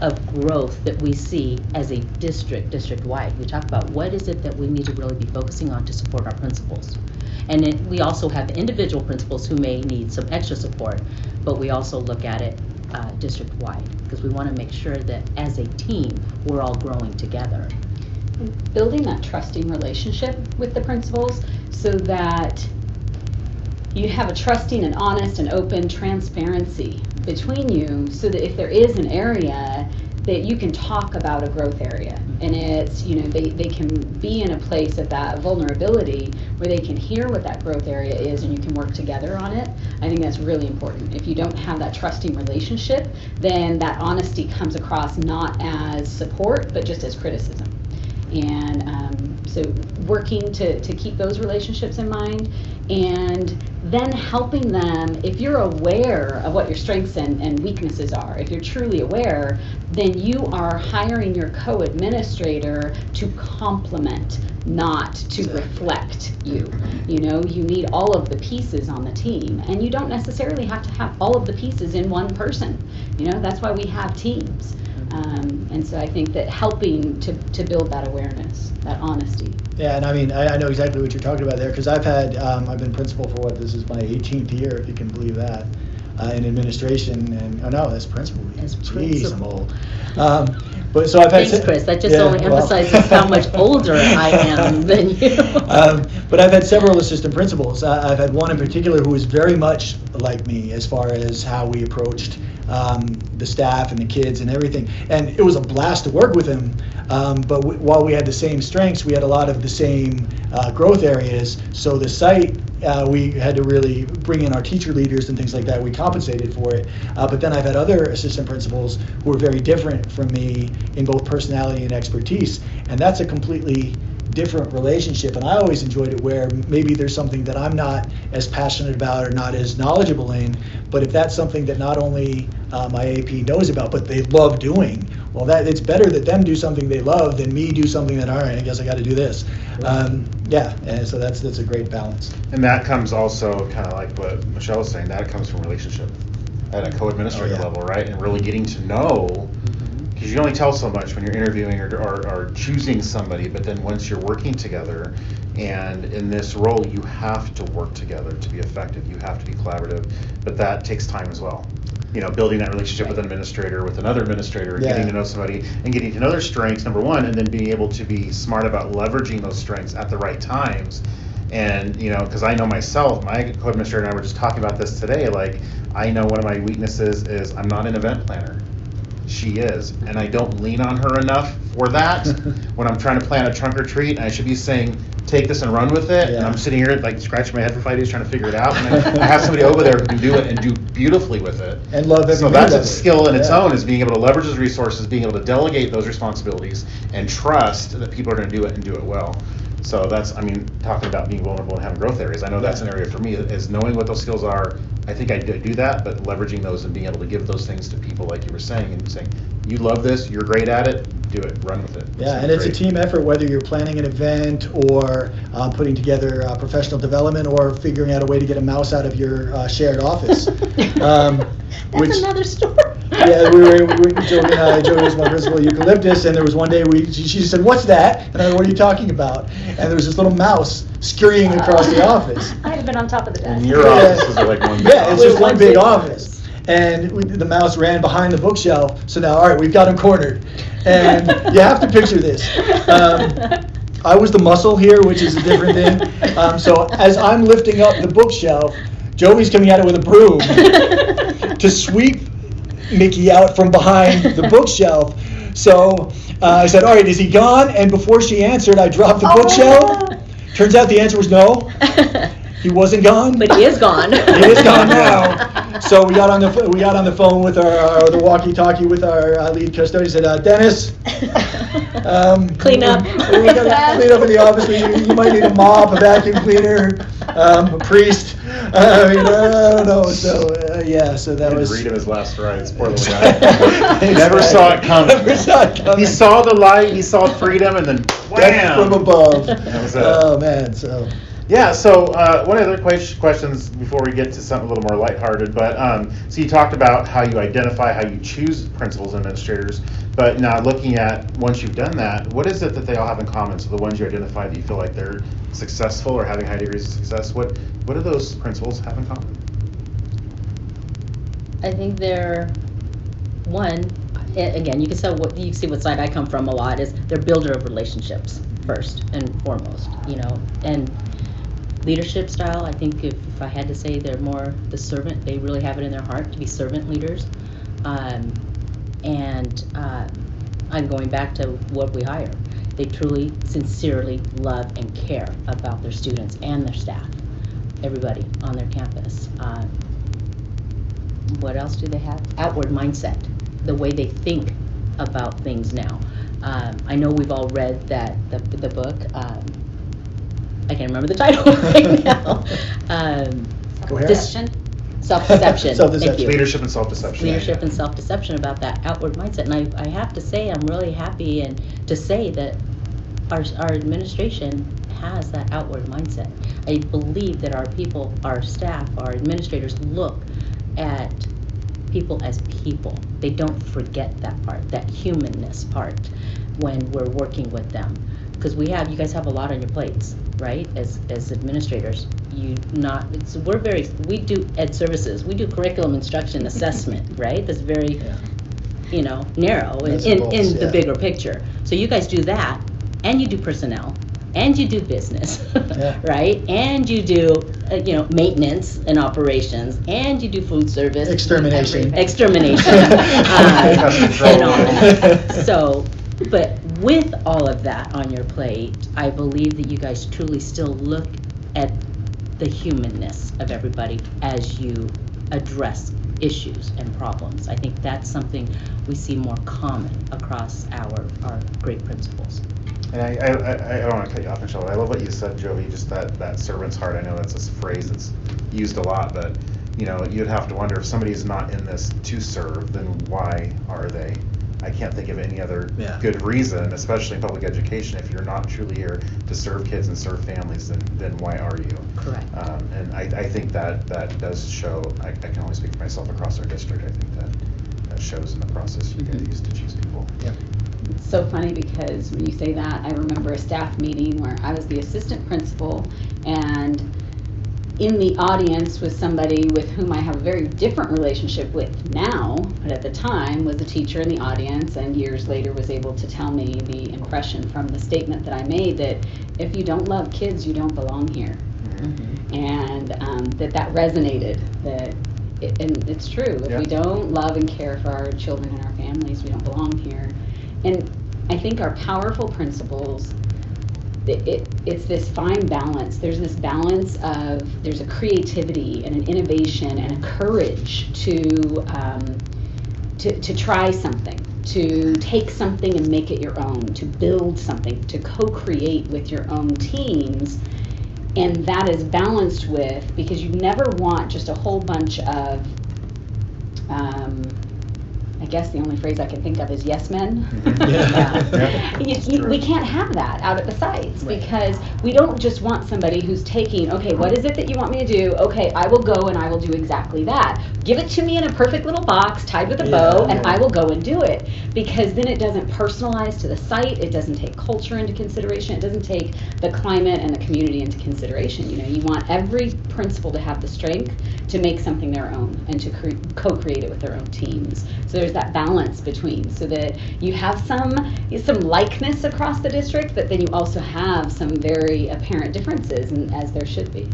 of growth that we see as a district, district-wide. We talk about what is it that we need to really be focusing on to support our principals. And then we also have individual principals who may need some extra support, but we also look at it uh, district-wide because we want to make sure that as a team, we're all growing together. building that trusting relationship with the principals so that you have a trusting and honest and open transparency between you so that if there is an area that you can talk about a growth area and it's you know they, they can be in a place of that vulnerability where they can hear what that growth area is and you can work together on it. I think that's really important. If you don't have that trusting relationship then that honesty comes across not as support but just as criticism. And um, so working to, to keep those relationships in mind and then helping them if you're aware of what your strengths and, and weaknesses are if you're truly aware then you are hiring your co-administrator to complement not to reflect you. You know you need all of the pieces on the team and you don't necessarily have to have all of the pieces in one person. You know that's why we have teams um, and so I think that helping to, to build that awareness, that honesty. Yeah, and I mean, I, I know exactly what you're talking about there because I've had, um, I've been principal for what, this is my 18th year, if you can believe that, uh, in administration. And, oh no, that's principal. As Jeez, I'm old. Um, but so I've had. Thanks, se- Chris. That just Yeah, only well. emphasizes how much older I am than you. um, but I've had several assistant principals. I, I've had one in particular who was very much like me as far as how we approached um, the staff and the kids and everything. And it was a blast to work with him. Um, but w- while we had the same strengths, we had a lot of the same uh, growth areas. So the site, uh, we had to really bring in our teacher leaders and things like that. We compensated for it. Uh, but then I've had other assistant principals who are very different from me in both personality and expertise. And that's a completely different relationship and i always enjoyed it where maybe there's something that i'm not as passionate about or not as knowledgeable in but if that's something that not only uh, my ap knows about but they love doing well that it's better that them do something they love than me do something that all right i guess i got to do this um, yeah and so that's that's a great balance And that comes also kind of like what Michelle was saying. That comes from relationship at a co-administrator Oh, yeah. level, right? And really getting to know, because you only tell so much when you're interviewing or, or, or choosing somebody. But then once you're working together, and in this role, you have to work together to be effective. You have to be collaborative, but that takes time as well. You know, building that relationship with an administrator, with another administrator, and getting to know somebody, and getting to know their strengths, number one, and then being able to be smart about leveraging those strengths at the right times. And, you know, because I know myself, my co-administrator and I were just talking about this today, like, I know one of my weaknesses is I'm not an event planner. She is, and I don't lean on her enough for that. when I'm trying to plan a trunk or treat, I should be saying, take this and run with it. And I'm sitting here like scratching my head for five days trying to figure it out. And I, I have somebody over there who can do it and do beautifully with it. and love every So that's a skill in its Yeah. own is being able to leverage those resources, being able to delegate those responsibilities, and trust that people are going to do it and do it well. So that's, I mean, talking about being vulnerable and having growth areas. I know that's an area for me is knowing what those skills are. I think I do do that, but leveraging those and being able to give those things to people, like you were saying, and saying, "You love this, you're great at it, do it, run with it." Yeah, and is it's a team effort, whether you're planning an event or uh, putting together uh, professional development or figuring out a way to get a mouse out of your uh, shared office. Um, That's which- another story. Yeah, we were, we, Jody and I, Jody was my principal eucalyptus, and there was one day we, she, she said, "What's that?" And I go, "What are you talking about?" And there was this little mouse scurrying across the office. I'd have been on top of the desk. And your Yeah. offices are like one. Yeah, it's just one one big big office. And we, the mouse ran behind the bookshelf. So now, all right, we've got him cornered. And you have to picture this. Um, I was the muscle here, which is a different thing. Um, so as I'm lifting up the bookshelf, Joey's coming at it with a broom to sweep Mickey out from behind the bookshelf. So uh, I said, "All right, is he gone?" And before she answered, I dropped the bookshelf. Turns out the answer was no. He wasn't gone. But he is gone. He is gone now. So we got on the we got on the phone with our, our the walkie-talkie with our uh, lead custodian. Said, uh, Dennis, um, Clean up. We, we clean up in the office. We, you might need a mop, a vacuum cleaner, um, a priest. I, mean, I don't know. So uh, yeah, so that was. read him his last rites. Poor little guy. Never saw it coming. Never saw it coming. He saw the light, he saw freedom, and then Death from above. That was it. Oh man, so Yeah, so uh, one other que- questions before we get to something a little more lighthearted. But um, so you talked about how you identify, how you choose principals and administrators. But now looking at once you've done that, what is it that they all have in common? So the ones you identify that you feel like they're successful or having high degrees of success, what what do those principals have in common? I think they're one. again, you can tell what, you see what side I come from a lot is they're builder of relationships first and foremost, you know, and leadership style, I think if, if I had to say they're more the servant, they really have it in their heart to be servant leaders. Um, and, um, I'm going back to what we hire. They truly, sincerely love and care about their students and their staff, everybody on their campus. Um, what else do they have? Outward mindset, the way they think about things now. Um, I know we've all read that the, the book. Um, I can't remember the title right now. Um, Go ahead. Dis- self-deception. Self-deception. Thank you. Leadership and self-deception. Leadership and self-deception about that outward mindset. And I, I have to say, I'm really happy and to say that our, our administration has that outward mindset. I believe that our people, our staff, our administrators look at people as people. They don't forget that part, that humanness part, when we're working with them. Because we have, you guys have a lot on your plates, right? As, as administrators, you not, it's, we're very, we do ed services, we do curriculum instruction assessment, right? That's very, Yeah. you know, narrow in, in, the yeah. bigger picture. So you guys do that, and you do personnel, and you do business, Yeah. right? And you do, uh, you know, maintenance and operations, and you do food service. Extermination. Extermination. uh, Pest control. and all that. So, but with all of that on your plate, I believe that you guys truly still look at the humanness of everybody as you address issues and problems. I think that's something we see more common across our, our great principles. And I, I, I- don't want to cut you off, Michelle. but I love what you said, Jovi, Just that, that servant's heart. I know that's a phrase that's used a lot, but you know, you'd have to wonder if somebody's not in this to serve, then why are they? I can't think of any other Yeah. good reason, especially in public education. If you're not truly here to serve kids and serve families, then then why are you? Correct. Um, and I, I think that that does show. I, I can only speak for myself across our district. I think that that shows in the process you guys used to choose people. Yeah. It's so funny because when you say that, I remember a staff meeting where I was the assistant principal and in the audience was somebody with whom I have a very different relationship with now, but at the time was a teacher in the audience and years later was able to tell me the impression from the statement that I made that if you don't love kids, you don't belong here. And um, that that resonated, that, it- and it's true, if Yeah. we don't love and care for our children and our families, we don't belong here. And I think our powerful principles, it, it, it's this fine balance. There's this balance of there's a creativity and an innovation and a courage to um, to, to try something, to take something and make it your own, to build something, to co-create with your own teams. And that is balanced with because you never want just a whole bunch of um, guess the only phrase I can think of is yes men. Mm-hmm. Yeah. Yeah, You- you- we can't have that out at the sites Right. because we don't just want somebody who's taking, okay, what is it that you want me to do? Okay, I will go and I will do exactly that. Give it to me in a perfect little box tied with a bow and. I will go and do it. Because then it doesn't personalize to the site, it doesn't take culture into consideration, it doesn't take the climate and the community into consideration. You know, you want every principal to have the strength to make something their own and to cre- co-create it with their own teams. So there's that balance between so that you have some some likeness across the district, but then you also have some very apparent differences, and as there should be.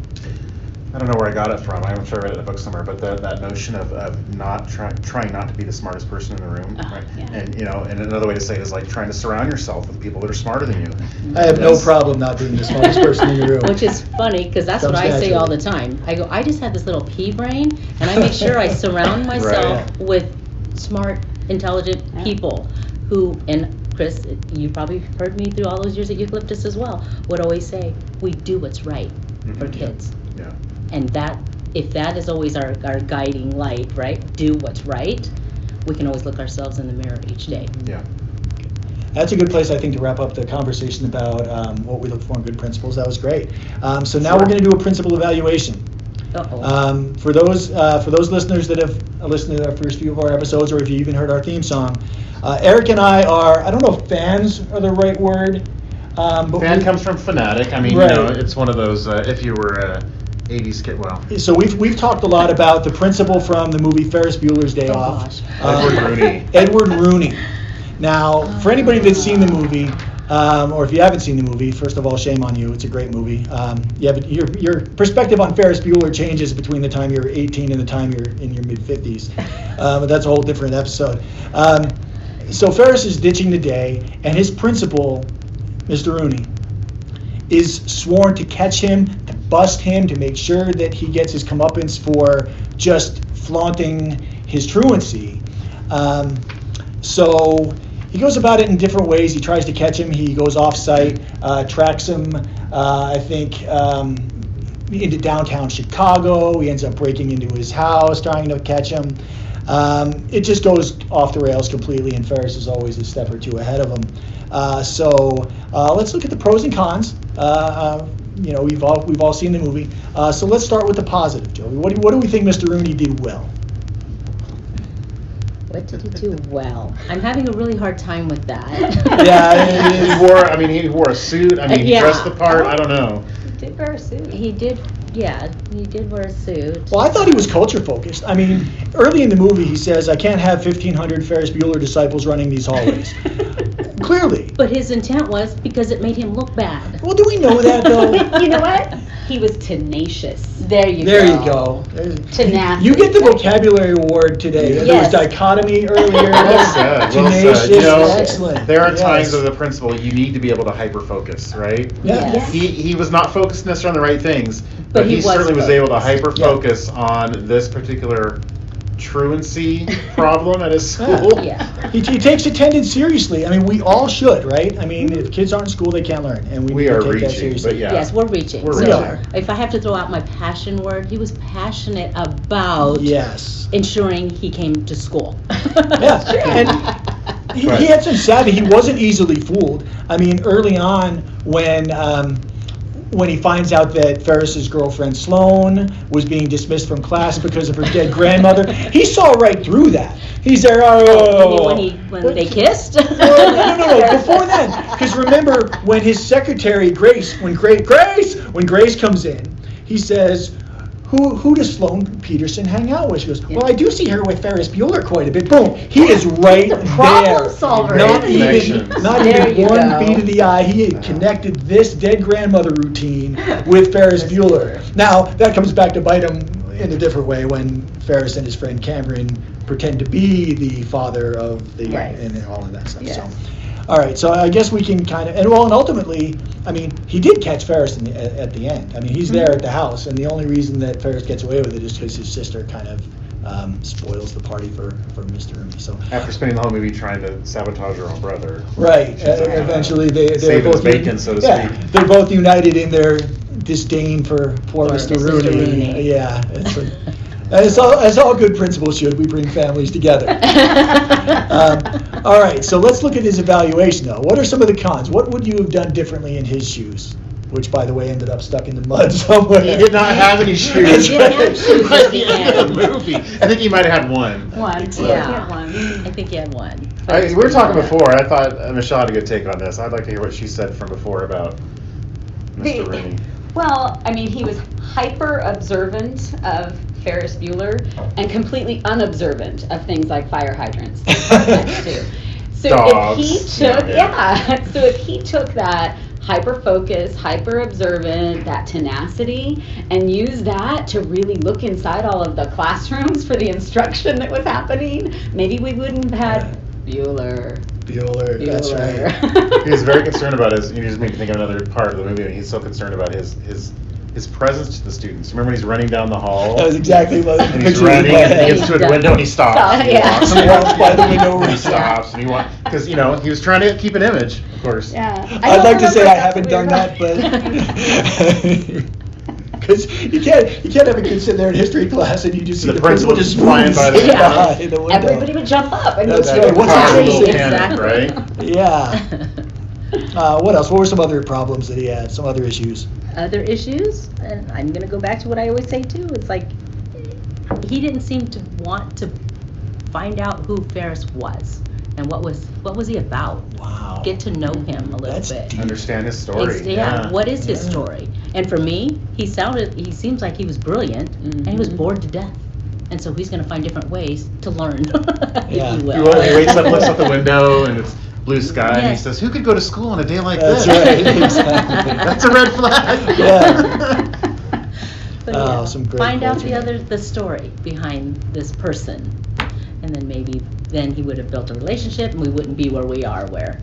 I don't know where I got it from. I'm sure I read it in a book somewhere, but that, that notion of, of not trying trying not to be the smartest person in the room, Uh-huh, right? yeah. And you know, and another way to say it is like trying to surround yourself with people that are smarter than you. I have no problem not being the smartest person in the room. Which is funny, because that's what Comes I say all the time. I go, I just have this little pea brain, and I make sure I surround myself with smart, intelligent Yeah. people who, and Chris, you probably heard me through all those years at Eucalyptus as well, would always say, we do what's right for Mhm. kids. Yeah. And that, if that is always our, our guiding light, right? Do what's right, we can always look ourselves in the mirror each day. Yeah. That's a good place, I think, to wrap up the conversation about um, what we look for in good principals. That was great. Um, so now we're going to do a principal evaluation. Uh-oh. Um, for those uh, for those listeners that have listened to our first few of our episodes, or if you even heard our theme song, uh, Eric and I are I don't know if fans are the right word, um, but Fan we- comes from fanatic. I mean, Right. you know, it's one of those. Uh, if you were, uh, 80s kid. Well, So we've we've talked a lot about the principal from the movie Ferris Bueller's Day Oh, Off. gosh. Edward Rooney. Edward Rooney. Now, for anybody that's seen the movie, um, or if you haven't seen the movie, first of all, shame on you. It's a great movie. Um, yeah, but your your perspective on Ferris Bueller changes between the time you're 18 and the time you're in your mid 50s. Um, but that's a whole different episode. Um, so Ferris is ditching the day, and his principal, Mr. Rooney, is sworn to catch him, to bust him, to make sure that he gets his comeuppance for just flaunting his truancy. Um, so he goes about it in different ways. He tries to catch him. He goes off site, uh, tracks him, uh, I think, um, into downtown Chicago. He ends up breaking into his house, trying to catch him. Um, it just goes off the rails completely, and Ferris is always a step or two ahead of him. Uh, so uh, let's look at the pros and cons. Uh, uh, you know, we've all we've all seen the movie. So let's start with the positive, Joey. What do, what do we think Mr. Rooney did well? What did he do well? I'm having a really hard time with that. Yeah, he wore. I mean, he wore a suit. I mean, he Yeah. dressed the part. I don't know. He did wear a suit. He did, yeah, he did wear a suit. Well, I thought he was culture focused. I mean, early in the movie, he says, "I can't have 1,500 Ferris Bueller disciples running these hallways." Clearly. But his intent was because it made him look bad. Well, do we know that though? you know what? He was tenacious. There you There go. There you go. There's- Tenacity. You get the vocabulary award today. There was dichotomy earlier. Well said. Well Tenacious. said. You know, Excellent. There are Yes. times as a principal you need to be able to hyper focus, right? Yeah. Yes. He he was not focused necessarily on the right things, but, But he, he certainly was able to hyper focus on this particular truancy problem at his school. Yeah. He, he takes attendance seriously. I mean, we all should, right? I mean, if kids aren't in school, they can't learn, and we, We need to are take that reaching, seriously. but yeah. Yes, we're reaching. We're So, reaching. If I have to throw out my passion word, he was passionate about Yes. ensuring he came to school. Yeah, and he, Right. he had some savvy. He wasn't easily fooled. I mean, early on when um, when he finds out that Ferris's girlfriend Sloane was being dismissed from class because of her dead grandmother, he saw right through that. He's there. Oh, oh when he when they kissed. Well, no, no, no, before then. Because remember, when his secretary, Grace, when Grace, Grace, when Grace comes in, he says, who, who does Sloane Peterson hang out with? She goes, well, I do see her with Ferris Bueller quite a bit. Boom, he is right a problem there. solver, Not even, not even one go. beat of the eye. He had connected this dead grandmother routine with Ferris Bueller. Now, that comes back to bite him in a different way when Ferris and his friend Cameron pretend to be the father of the Right. and all of that stuff. Yes. So, all right. So I guess we can kind of and well, and ultimately, I mean, he did catch Ferris in the, at, at the end. I mean, he's there at the house, and the only reason that Ferris gets away with it is because his sister kind of um, spoils the party for for Mr. Rooney. So. After spending the whole movie trying to sabotage her own brother. Right. She's like, uh, eventually, they they're saving both his bacon, so to yeah, speak. they're both united in their disdain for poor For Mr. Mr. Rooney. Rooney. Yeah. It's a, as all as all good principals should, we bring families together. um, all right. So let's look at his evaluation, though. What are some of the cons? What would you have done differently in his shoes? Which, by the way, ended up stuck in the mud somewhere. He did not have any shoes. He didn't have shoes at the the end of the movie, I think he might have had one. One. Yeah. One. I think he had one. I, we were talking pretty before. I thought uh, Michelle had a good take on this. I'd like to hear what she said from before about Mr. The- Rooney. Well, I mean, he was hyper observant of Ferris Bueller and completely unobservant of things like fire hydrants. So Dogs, if he took, yeah. yeah, so if he took that hyper focus, hyper observant, that tenacity, and used that to really look inside all of the classrooms for the instruction that was happening, maybe we wouldn't have had Bueller. Bueller, that's right. Bueller. He was very concerned about his. You just made me think of another part of the movie. He's so concerned about his his his presence to the students. Remember when he's running down the hall? That was exactly what and he's picture in running my and he head. gets to a window and he stops. Stop, and he yeah. walks, He walks by the window. and he stops and he walks because you know he was trying to keep an image, of course. Yeah. I'd don't like to say remember I haven't done that, but because you can't you can't have a kid sit there in history class and you just see The the, principal just principal flying by the moves window. by the window. Everybody would jump up and go That's to right. the What's Power of little panic, Exactly. right? Yeah. Uh, what else? What were some other problems that he had? Some other issues? Other issues, and I'm gonna go back to what I always say too. It's like he didn't seem to want to find out who Ferris was and what was what was he about. Wow. Get to know him a little That's bit. deep. Understand his story. Ex- yeah, what is his Yeah. story? And for me, he sounded, he seems like he was brilliant, and he was Mhm. bored to death. And so he's going to find different ways to learn, Yeah. if you He will. wa- he wakes up, looks out the window, and it's blue sky, and he says, "Who could go to school on a day like That's this?" right, exactly. That's a red flag. Yeah. But Oh, yeah, some great find out the other the story behind this person, and then maybe then he would have built a relationship, and we wouldn't be where we are, where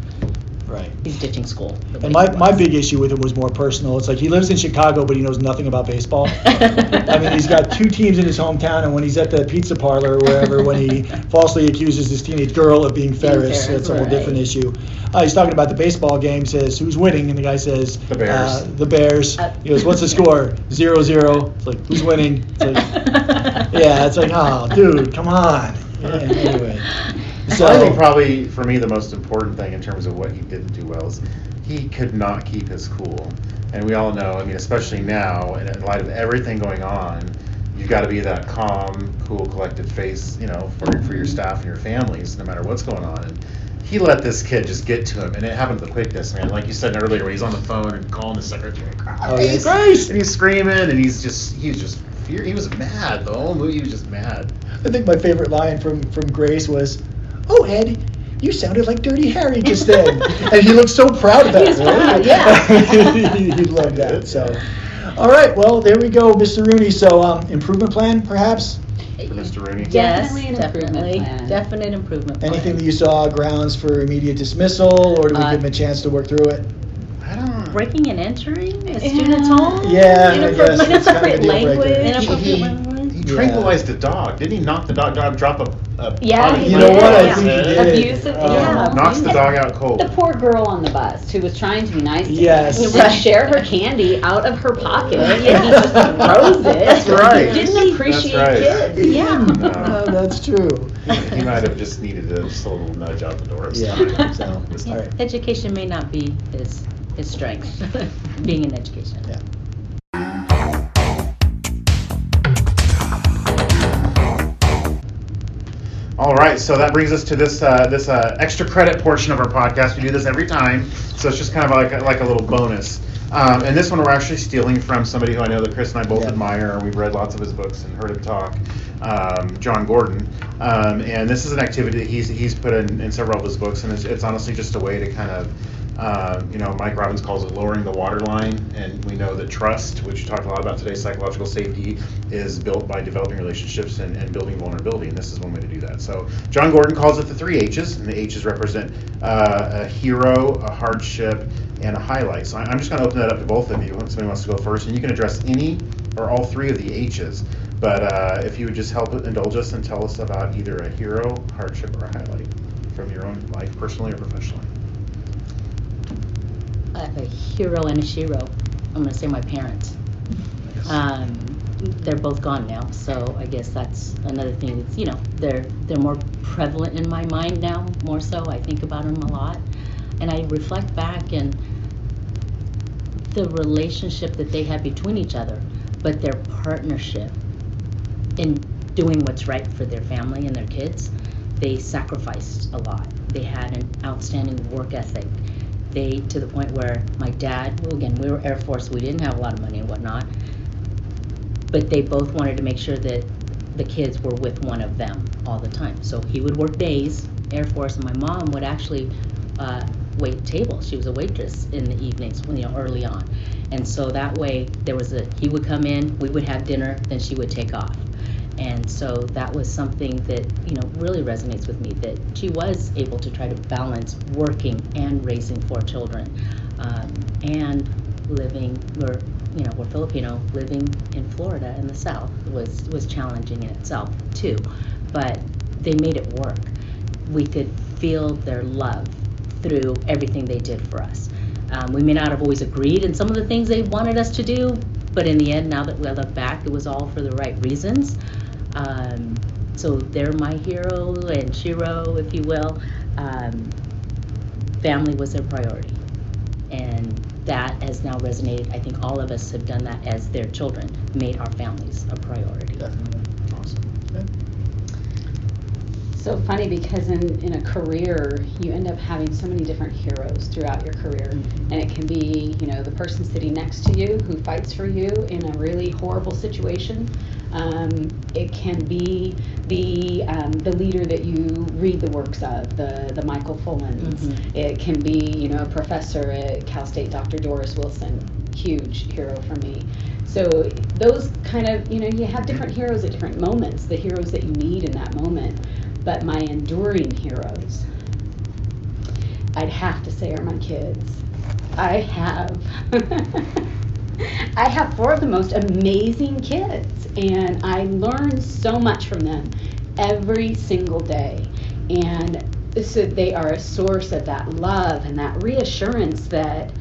Right. he's ditching school. And my, my big issue with him was more personal. It's like he lives in Chicago, but he knows nothing about baseball. I mean, he's got two teams in his hometown, and when he's at the pizza parlor or wherever, when he falsely accuses this teenage girl of being Ferris, Ferris, that's a whole right. different issue. Uh, he's talking about the baseball game, says, who's winning? And the guy says, The Bears. Uh, the Bears. Uh, He goes, what's the score? Zero, zero. It's like, who's winning? It's like, yeah, it's like, oh, dude, come on. Yeah, anyway. So, I think oh. probably for me the most important thing in terms of what he didn't do well is he could not keep his cool. And we all know, I mean, especially now, and in light of everything going on, you've got to be that calm, cool, collected face, you know, for, for your staff and your families, no matter what's going on. And he let this kid just get to him, and it happened with quickness, man. Like you said earlier, when he's on the phone and calling the secretary, Oh, yes. Christ! And he's screaming, and he's just, he's just, fear. he was mad. The whole movie, he was just mad. I think my favorite line from, from Grace was, "Oh Ed, you sounded like Dirty Harry just then," and he looked so proud of that. He's proud, yeah. he, he loved that. So, all right, well there we go, Mr. Rooney. So, um, improvement plan, perhaps. For Mr. Rooney. Yes, Definitely an improvement definitely, plan. definite improvement. plan. Anything that you saw grounds for immediate dismissal, or do we Uh, give him a chance to work through it? I don't. breaking and entering a Yeah. student's home. Yeah, I Inappropriate- guess it's kind of a inappropriate language. Inappropriate language. He tranquilized the dog. Didn't he knock the dog, dog drop a, a Yeah, body he You know what? I Yeah. think he did. Abusive, Um, yeah. Knocks the dog out cold. The poor girl on the bus who was trying to be nice to Yes. him Right. share her candy out of her pocket, and he just throws it. That's right. Didn't appreciate That's right. kids. Yeah. No. Uh, that's true. He, he might have just needed a, just a little nudge out the door. Yeah. something. So, all right. Education may not be his his strength, being in education. Yeah. All right, so that brings us to this uh, this uh, extra credit portion of our podcast. We do this every time, so it's just kind of like a, like a little bonus. Um, and this one we're actually stealing from somebody who I know that Chris and I both Yeah. admire. We've read lots of his books and heard him talk, um, Jon Gordon. Um, and this is an activity that he's he's put in, in several of his books, and it's, it's honestly just a way to kind of uh, you know, Mike Robbins calls it lowering the waterline, and we know that trust, which we talked a lot about today, psychological safety, is built by developing relationships and, and building vulnerability, and this is one way to do that. So, Jon Gordon calls it the three H's, and the H's represent uh, a hero, a hardship, and a highlight. So, I'm just going to open that up to both of you. Somebody wants to go first, and you can address any or all three of the H's. But uh, if you would just help indulge us and tell us about either a hero, hardship, or a highlight from your own life, personally or professionally. Have a hero and a shero. I'm gonna say my parents. Um, they're both gone now, so I guess that's another thing. That's you know they're they're more prevalent in my mind now, more so. I think about them a lot, and I reflect back and the relationship that they had between each other, but their partnership in doing what's right for their family and their kids. They sacrificed a lot. They had an outstanding work ethic they to the point where my dad well again we were air force we didn't have a lot of money and whatnot but they both wanted to make sure that the kids were with one of them all the time. So he would work days air force and my mom would actually uh, wait tables. She was a waitress in the evenings you know early on. And so that way there was a he would come in we would have dinner then she would take off and so that was something that you know really resonates with me that she was able to try to balance working and raising four children um, and living we're you know we're filipino living in florida in the south was was challenging in itself too. But they made it work. We could feel their love through everything they did for us. Um, we may not have always agreed in some of the things they wanted us to do but in the end now that we look back it was all for the right reasons um, so they're my hero and Shero, if you will. Um, family was their priority. And that has now resonated. I think all of us have done that as their children, made our families a priority. Definitely. Awesome. So funny because in, in a career, you end up having so many different heroes throughout your career. And it can be, you know, the person sitting next to you who fights for you in a really horrible situation. Um, it can be the um, the leader that you read the works of, the the Michael Fullans. It can be, you know, a professor at Cal State, Dr. Doris Wilson, huge hero for me. So those kind of, you know, you have different heroes at different moments, the heroes that you need in that moment. But my enduring heroes, I'd have to say, are my kids. I have. I have four of the most amazing kids, and I learn so much from them every single day. And so they are a source of that love and that reassurance that,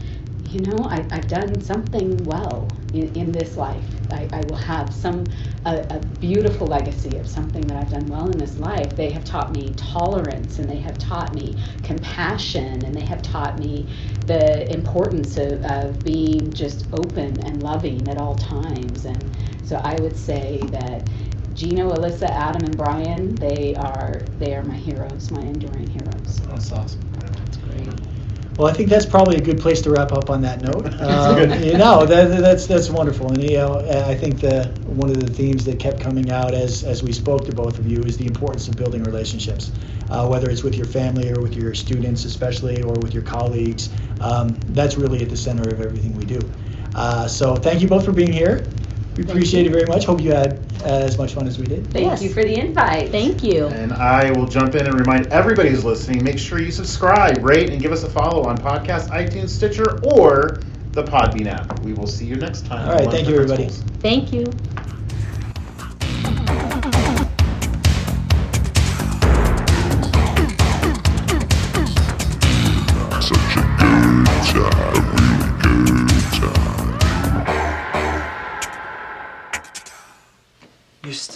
you know, I, I've done something well in, in this life. I, I will have some a, a beautiful legacy of something that I've done well in this life. They have taught me tolerance, and they have taught me compassion, and they have taught me the importance of, of being just open and loving at all times. And so I would say that Gino, Alyssa, Adam, and Brian, they are they are my heroes, my enduring heroes. That's awesome. That's great. Well, I think that's probably a good place to wrap up on that note. Um, good. you know, that, that's that's wonderful, and you know, I think the one of the themes that kept coming out as as we spoke to both of you is the importance of building relationships, uh, whether it's with your family or with your students, especially, or with your colleagues. Um, that's really at the center of everything we do. Uh, so, thank you both for being here. We appreciate it very much. Hope you had uh, as much fun as we did. Thank Yes. you for the invite. Thank you. And I will jump in and remind everybody who's listening, make sure you subscribe, rate, and give us a follow on podcast, iTunes, Stitcher, or the Podbean app. We will see you next time. All right, thank The you, everybody. Thank you.